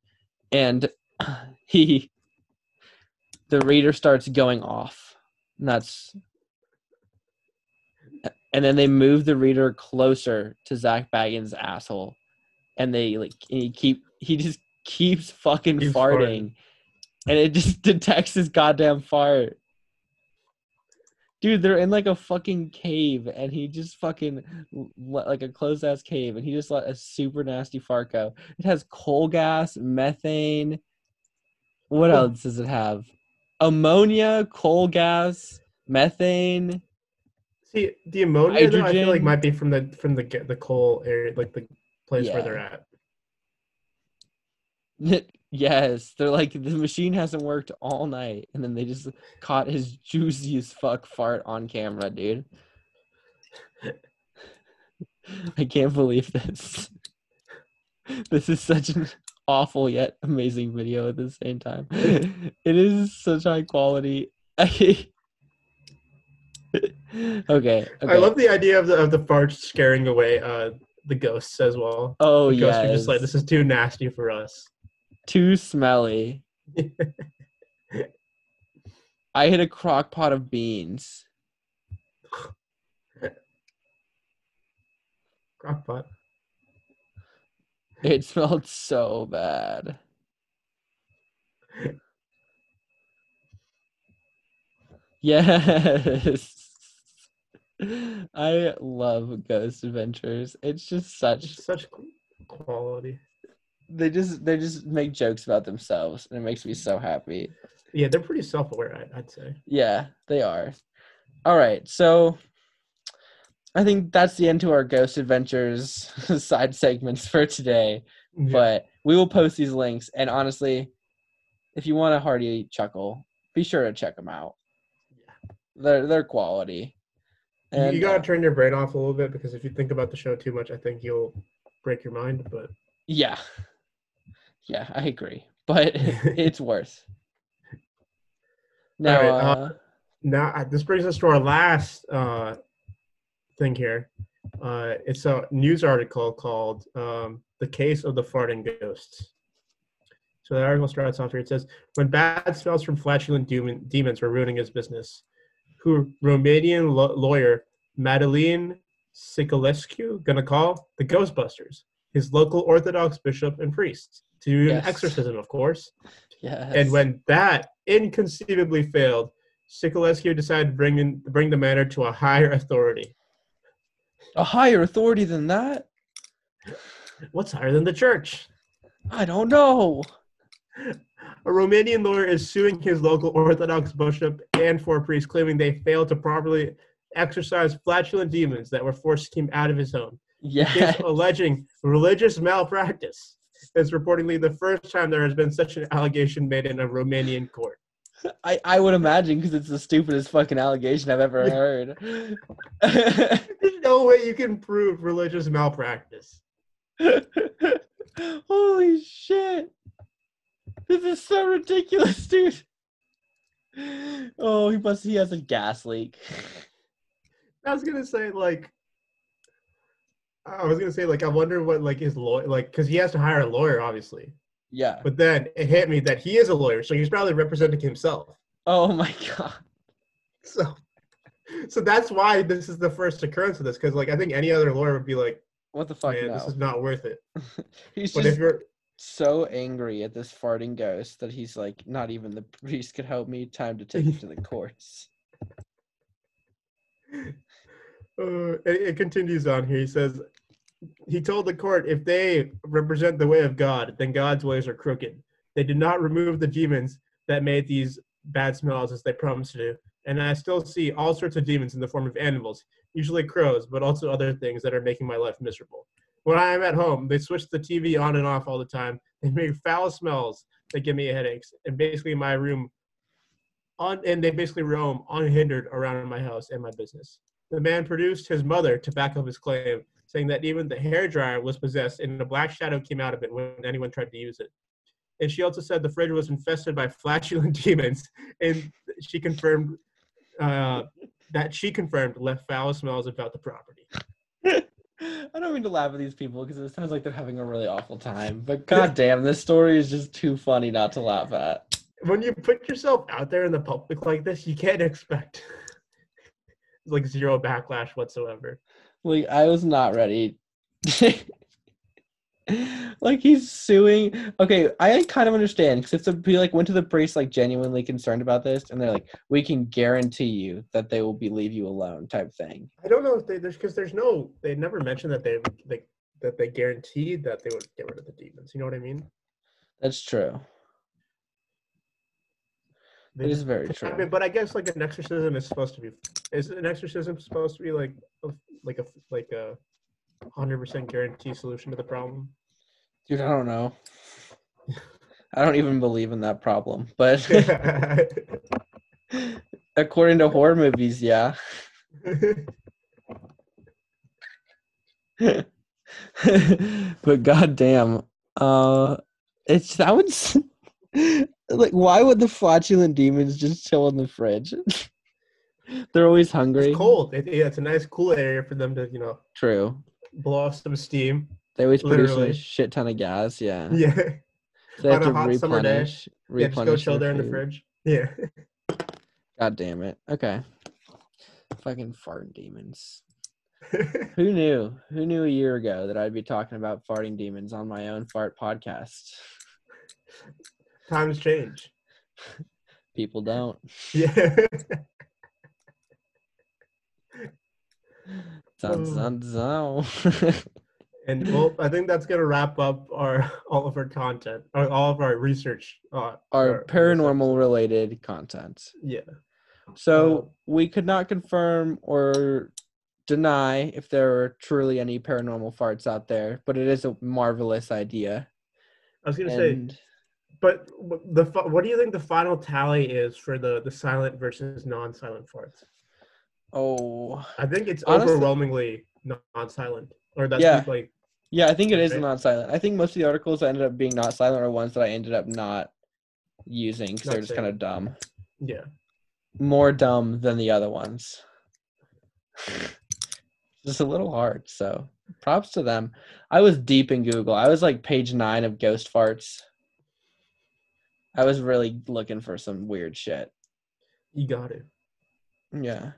and he, the reader starts going off. And that's and then they move the reader closer to Zach Baggins' asshole, and they like and he keep he just keeps fucking farting, farting. and it just detects his goddamn fart. Dude, they're in like a fucking cave, and he just fucking like a closed ass cave, and he just let a super nasty fart go. It has coal gas, methane. What else does it have? Ammonia, coal gas, methane. See the ammonia though, I feel like might be from the from the the coal area, like the place where they're at. yes, they're like the machine hasn't worked all night, and then they just caught his juicy as fuck fart on camera, dude. I can't believe this. This is such an awful yet amazing video at the same time. It is such high quality. okay, okay. I love the idea of the of the farts scaring away uh the ghosts as well. Oh the ghosts yeah, are just like this is too nasty for us. too smelly. I hit a crock pot of beans. Crockpot. It smelled so bad. Yes. I love Ghost Adventures. It's just such It's such quality. they just they just make jokes about themselves and it makes me so happy. Yeah, they're pretty self-aware. I'd say. Yeah, they are. All right, so I think that's the end to our Ghost Adventures side segments for today. Yeah. But we will post these links, and honestly, if you want a hearty chuckle, be sure to check them out. Yeah. They're they're quality. You- And you gotta uh, turn your brain off a little bit because if you think about the show too much, I think you'll break your mind. But Yeah. Yeah, I agree. But it's worse. Now, right, uh, uh, now uh, this brings us to our last uh, thing here. Uh, it's a news article called um, "The Case of the Farting Ghosts." So the article starts off here. It says, "When bad smells from flatulent demon, demons were ruining his business, who Romanian lo- lawyer Madalin Ciculescu gonna call the Ghostbusters, his local Orthodox bishop and priest, to do Yes. an exorcism, of course." yes. And when that inconceivably failed, Ciculescu decided to bring in, bring the matter to a higher authority. A higher authority than that? What's higher than the church? I don't know. A Romanian lawyer is suing his local Orthodox bishop and four priests, claiming they failed to properly exorcise flatulent demons that were forced come out of his home. Yeah. He's alleging religious malpractice. It's reportedly the first time there has been such an allegation made in a Romanian court. I, I would imagine because it's the stupidest fucking allegation I've ever heard. There's no way you can prove religious malpractice. Holy shit. This is so ridiculous, dude. Oh, he must he has a gas leak. I was gonna say like I was gonna say like I wonder what like his lawyer like because he has to hire a lawyer obviously, Yeah. but then it hit me that he is a lawyer, so he's probably representing himself. Oh my god. So, so that's why this is the first occurrence of this because like I think any other lawyer would be like, What the fuck man, no. this is not worth it. He's But just if you're so angry at this farting ghost that he's like, not even the priest could help me. Time to take it to the courts. Uh, it, it continues on here. He says, he told the court if they represent the way of God, then God's ways are crooked. They did not remove the demons that made these bad smells as they promised to do. And I still see all sorts of demons in the form of animals, usually crows, but also other things that are making my life miserable. When I am at home, they switch the TV on and off all the time. They make foul smells that give me headaches. And basically, my room, on and they basically roam unhindered around my house and my business. The man produced his mother to back up his claim, saying that even the hair dryer was possessed and a black shadow came out of it when anyone tried to use it. And she also said the fridge was infested by flatulent demons, and she confirmed uh, that she confirmed left foul smells about the property. I don't mean to laugh at these people because it sounds like they're having a really awful time. But goddamn, this story is just too funny not to laugh at. When you put yourself out there in the public like this, you can't expect like zero backlash whatsoever. Like I was not ready. like he's suing. Okay, I kind of understand because if the he like went to the priest like genuinely concerned about this, and they're like, "We can guarantee you that they will be leave you alone," type thing. I don't know if they there's because there's no they never mentioned that they like that they guaranteed that they would get rid of the demons. You know what I mean? That's true. They It is just- very I mean, true. but I guess like an exorcism is supposed to be is an exorcism supposed to be like a, like a like a hundred percent guarantee solution to the problem? Dude, I don't know. I don't even believe in that problem, but according to horror movies, yeah. but goddamn, uh, it's that would like why would the flatulent demons just chill in the fridge? They're always hungry. it's cold. It, yeah, it's a nice cool area for them to you know True. blow off some steam. They always produce a shit ton of gas. Yeah. Yeah, They have a to hot summer day. replenish. yeah. Just go replenish chill there in the food. fridge. Yeah. God damn it. Okay. Fucking farting demons. Who knew? Who knew a year ago that I'd be talking about farting demons on my own fart podcast? Times change. People don't. Yeah. Dun, Oh. And well, I think that's gonna wrap up our all of our content, or all of our research. Uh, Our this paranormal episode. related content. Yeah. So we could not confirm or deny if there are truly any paranormal farts out there, but it is a marvelous idea. I was gonna say, And but the what do you think the final tally is for the the silent versus non-silent farts? oh, I think it's Honestly- overwhelmingly non-silent, or that's Yeah. like Yeah, I think it is non-silent. I think most of the articles that ended up being not silent are ones that I ended up not using because they're just kind of dumb. Yeah. More dumb than the other ones. just a little hard. So props to them. I was deep in Google. I was like page nine of ghost farts. I was really looking for some weird shit. You got it. Yeah.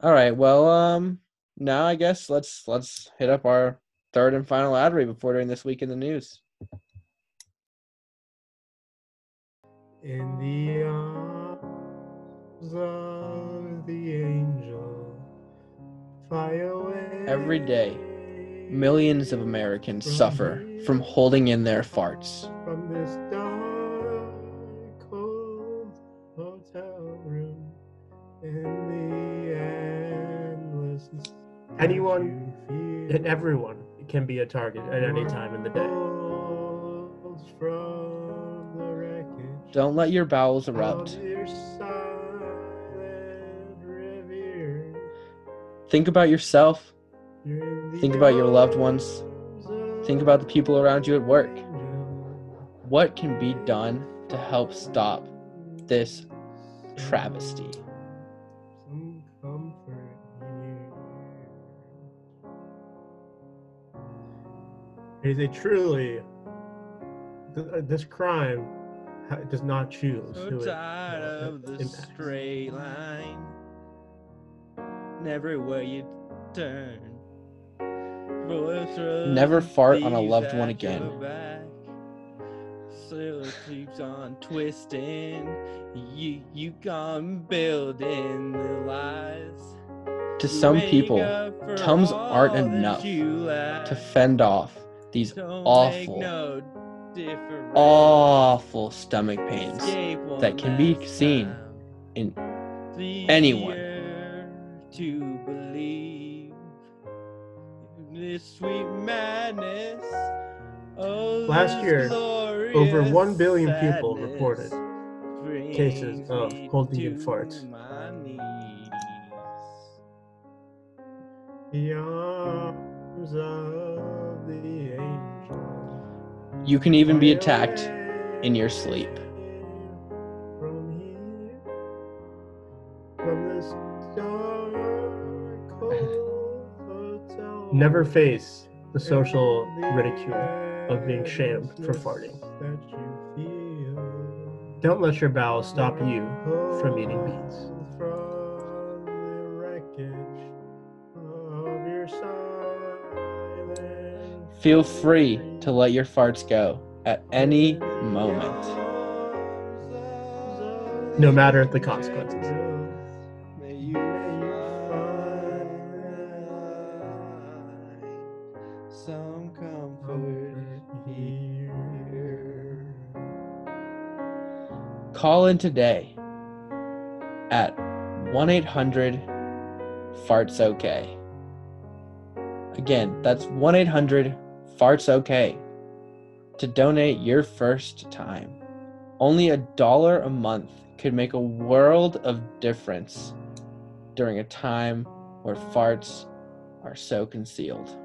All right. Well, um, now I guess let's let's hit up our third and final ad read before doing this week in the news. In the arms of the angel, fly away. Every day, Millions of Americans suffer from holding in their farts. Anyone and everyone can be a target at any time in the day. From the wreckage Don't let your bowels erupt. of your silent reverie. Think about yourself. You're in the Think about your loved ones. Think about the people around you at work. of an angel. What can be done to help stop this travesty? It is a truly th- uh, this crime ha- does not choose So who it tired uh, of the impacts. straight line. And everywhere you turn. Never fart on a loved one again. So it keeps on twisting. You you gone building the lies. To some people, Tums aren't enough enough to to fend off these awful, Oh. awful stomach pains that can be seen in anyone. To believe in this sweet madness. Oh, Last year, over billion people reported cases of cold vegan to farts. The arms of the angel. You can even be attacked in your sleep. Never face the social ridicule of being shamed for farting. Don't let your bowels stop you from eating beans. Feel free to let your farts go at any moment. No matter the consequences. Some comfort here. Call in today at 1 800 Farts OK. Again, that's 1 800 Farts OK to donate your first time. Only a dollar a month could make a world of difference during a time where farts are so concealed.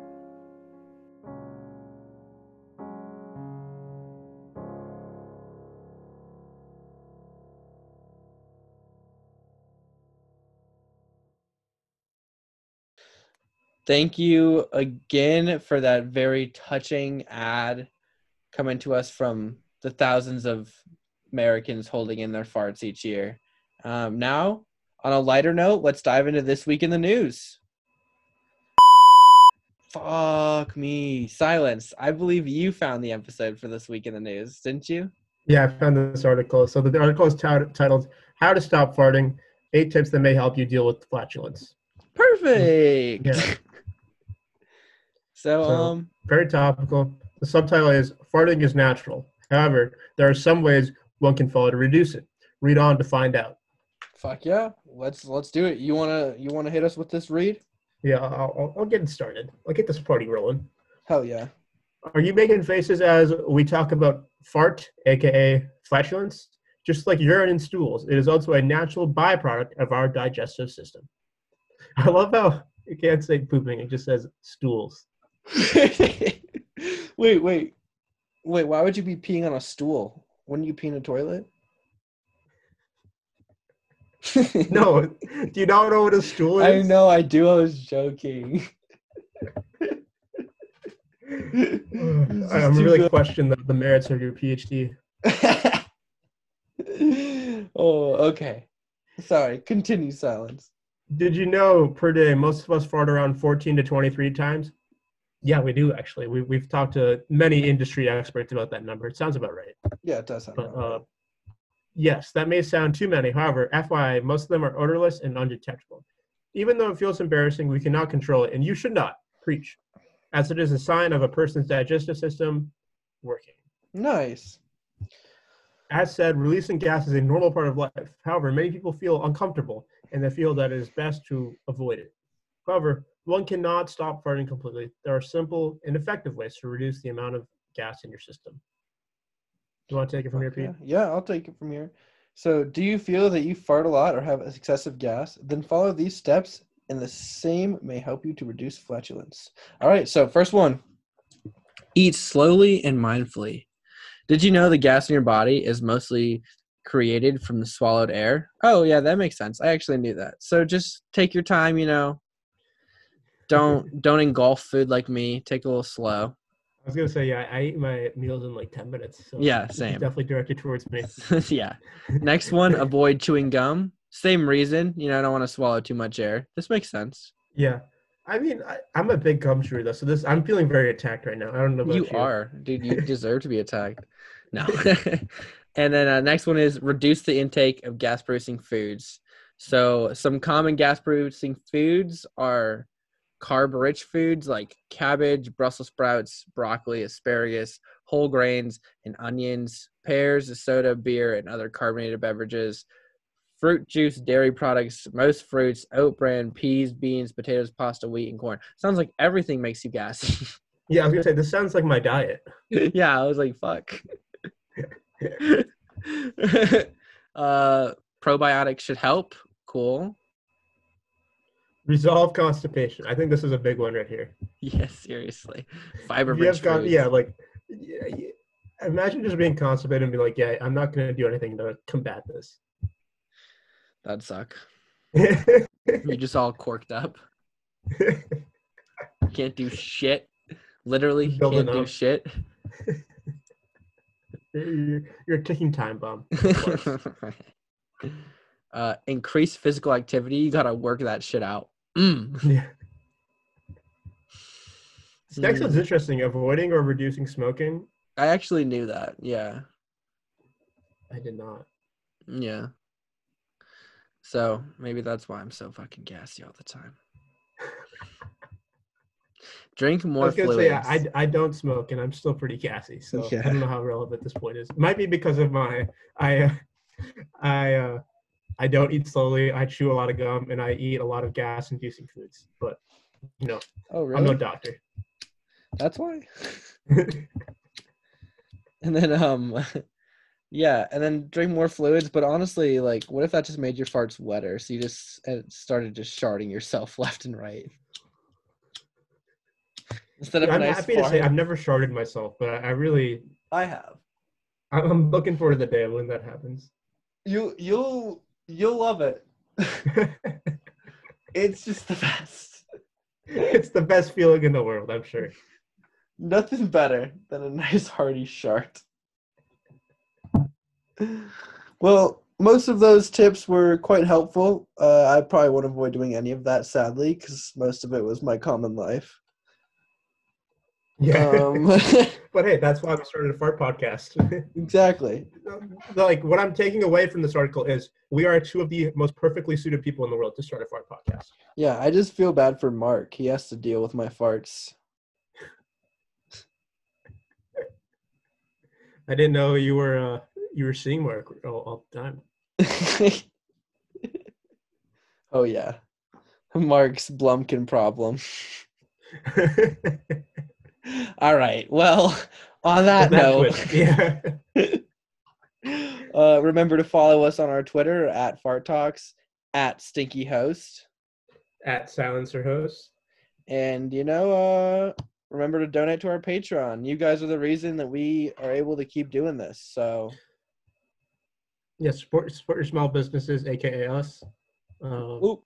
Thank you again for that very touching ad coming to us from the thousands of Americans holding in their farts each year. Um, now, on a lighter note, let's dive into this week in the news. Fuck me. Silence. I believe you found the episode for this week in the news, didn't you? Yeah, I found this article. So the article is tit- titled "How to Stop Farting: Eight Tips That May Help You Deal with Flatulence." Perfect. Yeah. So, So- um, Very topical. The subtitle is "Farting is Natural." However, there are some ways one can follow to reduce it. Read on to find out. fuck yeah. Let's let's do it. You wanna you wanna hit us with this read? Yeah, I'll, I'll, I'll get it started. I'll get this party rolling. Hell yeah. Are you making faces as we talk about fart, aka flatulence? Just like urine and stools, it is also a natural byproduct of our digestive system. I love how you can't say pooping; it just says stools. wait, wait, wait. Why would you be peeing on a stool? Wouldn't you pee in a toilet? No, do you not know what a stool is? I know. I do. I was joking. I'm really questioning the, the merits of your PhD. oh, okay. Sorry. Continue silence. Did you know per day most of us fart around 14 to 23 times? Yeah, we do actually. We, we've talked to many industry experts about that number. It sounds about right. Yeah, it does sound. But, about uh, yes, that may sound too many. However, FYI, most of them are odorless and undetectable. Even though it feels embarrassing, we cannot control it, and you should not preach, as it is a sign of a person's digestive system working. Nice. As said, releasing gas is a normal part of life. However, many people feel uncomfortable and they feel that it is best to avoid it. However, one cannot stop farting completely. There are simple and effective ways to reduce the amount of gas in your system. Do you want to take it from here, Pete? Yeah, I'll take it from here. So, do you feel that you fart a lot or have excessive gas? Then follow these steps, and the same may help you to reduce flatulence. All right. So, first one eat slowly and mindfully. Did you know the gas in your body is mostly created from the swallowed air? Oh, yeah, that makes sense. I actually knew that. So, just take your time, you know. Don't don't engulf food like me. Take it a little slow. I was gonna say, yeah, I eat my meals in like ten minutes. So Yeah, same. Definitely directed towards me. yeah. Next one, avoid chewing gum. Same reason. You know, I don't want to swallow too much air. This makes sense. Yeah, I mean, I, I'm a big gum chewer though, so this I'm feeling very attacked right now. I don't know about you. You are, dude. You deserve to be attacked. No. and then uh, next one is reduce the intake of gas producing foods. So some common gas producing foods are carb rich foods like cabbage, Brussels sprouts, broccoli, asparagus, whole grains, and onions, pears, soda, beer, and other carbonated beverages, fruit juice, dairy products, most fruits, oat bran, peas, beans, potatoes, pasta, wheat, and corn. Sounds like everything makes you gassy. Yeah, I was gonna say this sounds like my diet. yeah, I was like, fuck. uh, probiotics should help. Cool. Resolve constipation. I think this is a big one right here. Yeah, seriously. Fiber rich foods. yeah, like, yeah, yeah, imagine just being constipated and be like, yeah, I'm not gonna do anything to combat this. That'd suck. You're just all corked up. Can't do shit. Literally Building can't do shit. you're, you're a ticking time bomb. uh, increase physical activity. You gotta work that shit out. Mm. Yeah. Next Mm. one's interesting. Avoiding or reducing smoking. I actually knew that. Yeah. I did not. Yeah. So maybe that's why I'm so fucking gassy all the time. Drink I more was gonna fluids. say I, I, I don't smoke and I'm still pretty gassy, so Yeah. I don't know how relevant this point is. Might be because of my I uh, I uh, I don't eat slowly. I chew a lot of gum and I eat a lot of gas-inducing foods. But you know, oh I'm no doctor. That's why. And then um, yeah, and then drink more fluids. But honestly, like, what if that just made your farts wetter? So you just uh, started just sharding yourself left and right. Instead of a I'm nice happy to say. I've never sharded myself, but I, I really I have. I'm- I'm looking forward to the day when that happens. You you'll you'll love it. It's just the best. it's the best feeling in the world, I'm sure. Nothing better than a nice hearty shart. Well, most of those tips were quite helpful. Uh, I probably won't avoid doing any of that, sadly, because most of it was my common life. Yeah. Um, but hey, that's why we started a fart podcast. exactly. like what I'm taking away from this article is we are two of the most perfectly suited people in the world to start a fart podcast. Yeah, I just feel bad for Mark. He has to deal with my farts. I didn't know you were uh, you were seeing Mark all, all the time. oh yeah, Mark's Blumkin problem. All right. Well, on that note, yeah. uh, remember to follow us on our Twitter at Fart Talks at Stinky Host, At Silencer Host. and you know, uh, remember to donate to our Patreon. You guys are the reason that we are able to keep doing this. So yeah, support support your small businesses, aka us. Um, Oop.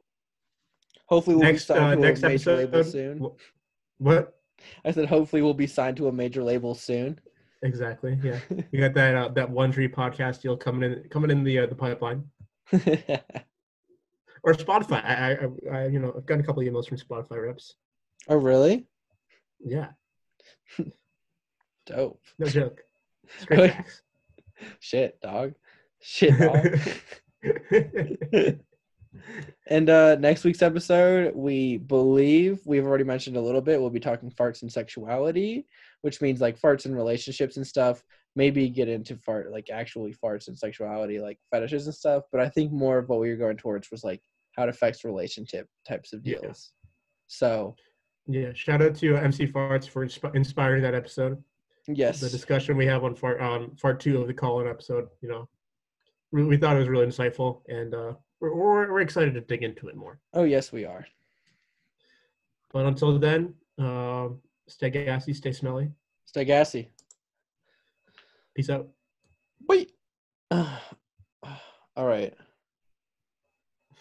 hopefully we'll next be uh, next a major label episode. soon. wh- What? I said hopefully we'll be signed to a major label soon. Exactly. Yeah, you got that uh, that Wondery podcast deal coming in coming in the uh, the pipeline or Spotify. I, I, I you know I've gotten a couple of emails from Spotify reps. oh really? Yeah, Dope. no joke. Shit, dog. Shit, dog. And uh next week's episode, we believe we've already mentioned a little bit. We'll be talking farts and sexuality, which means like farts and relationships and stuff. Maybe get into fart like actually farts and sexuality, like fetishes and stuff. But I think more of what we were going towards was like how it affects relationship types of Yeah. deals. So yeah, shout out to uh, MC Farts for insp- inspiring that episode. yes, The discussion we have on fart on part two of the call-in episode. You know, we, we thought it was really insightful, and uh, we're, we're we're excited to dig into it more. oh yes, we are. But until then, um, stay gassy, stay smelly. Stay gassy. Peace out. Wait. All right.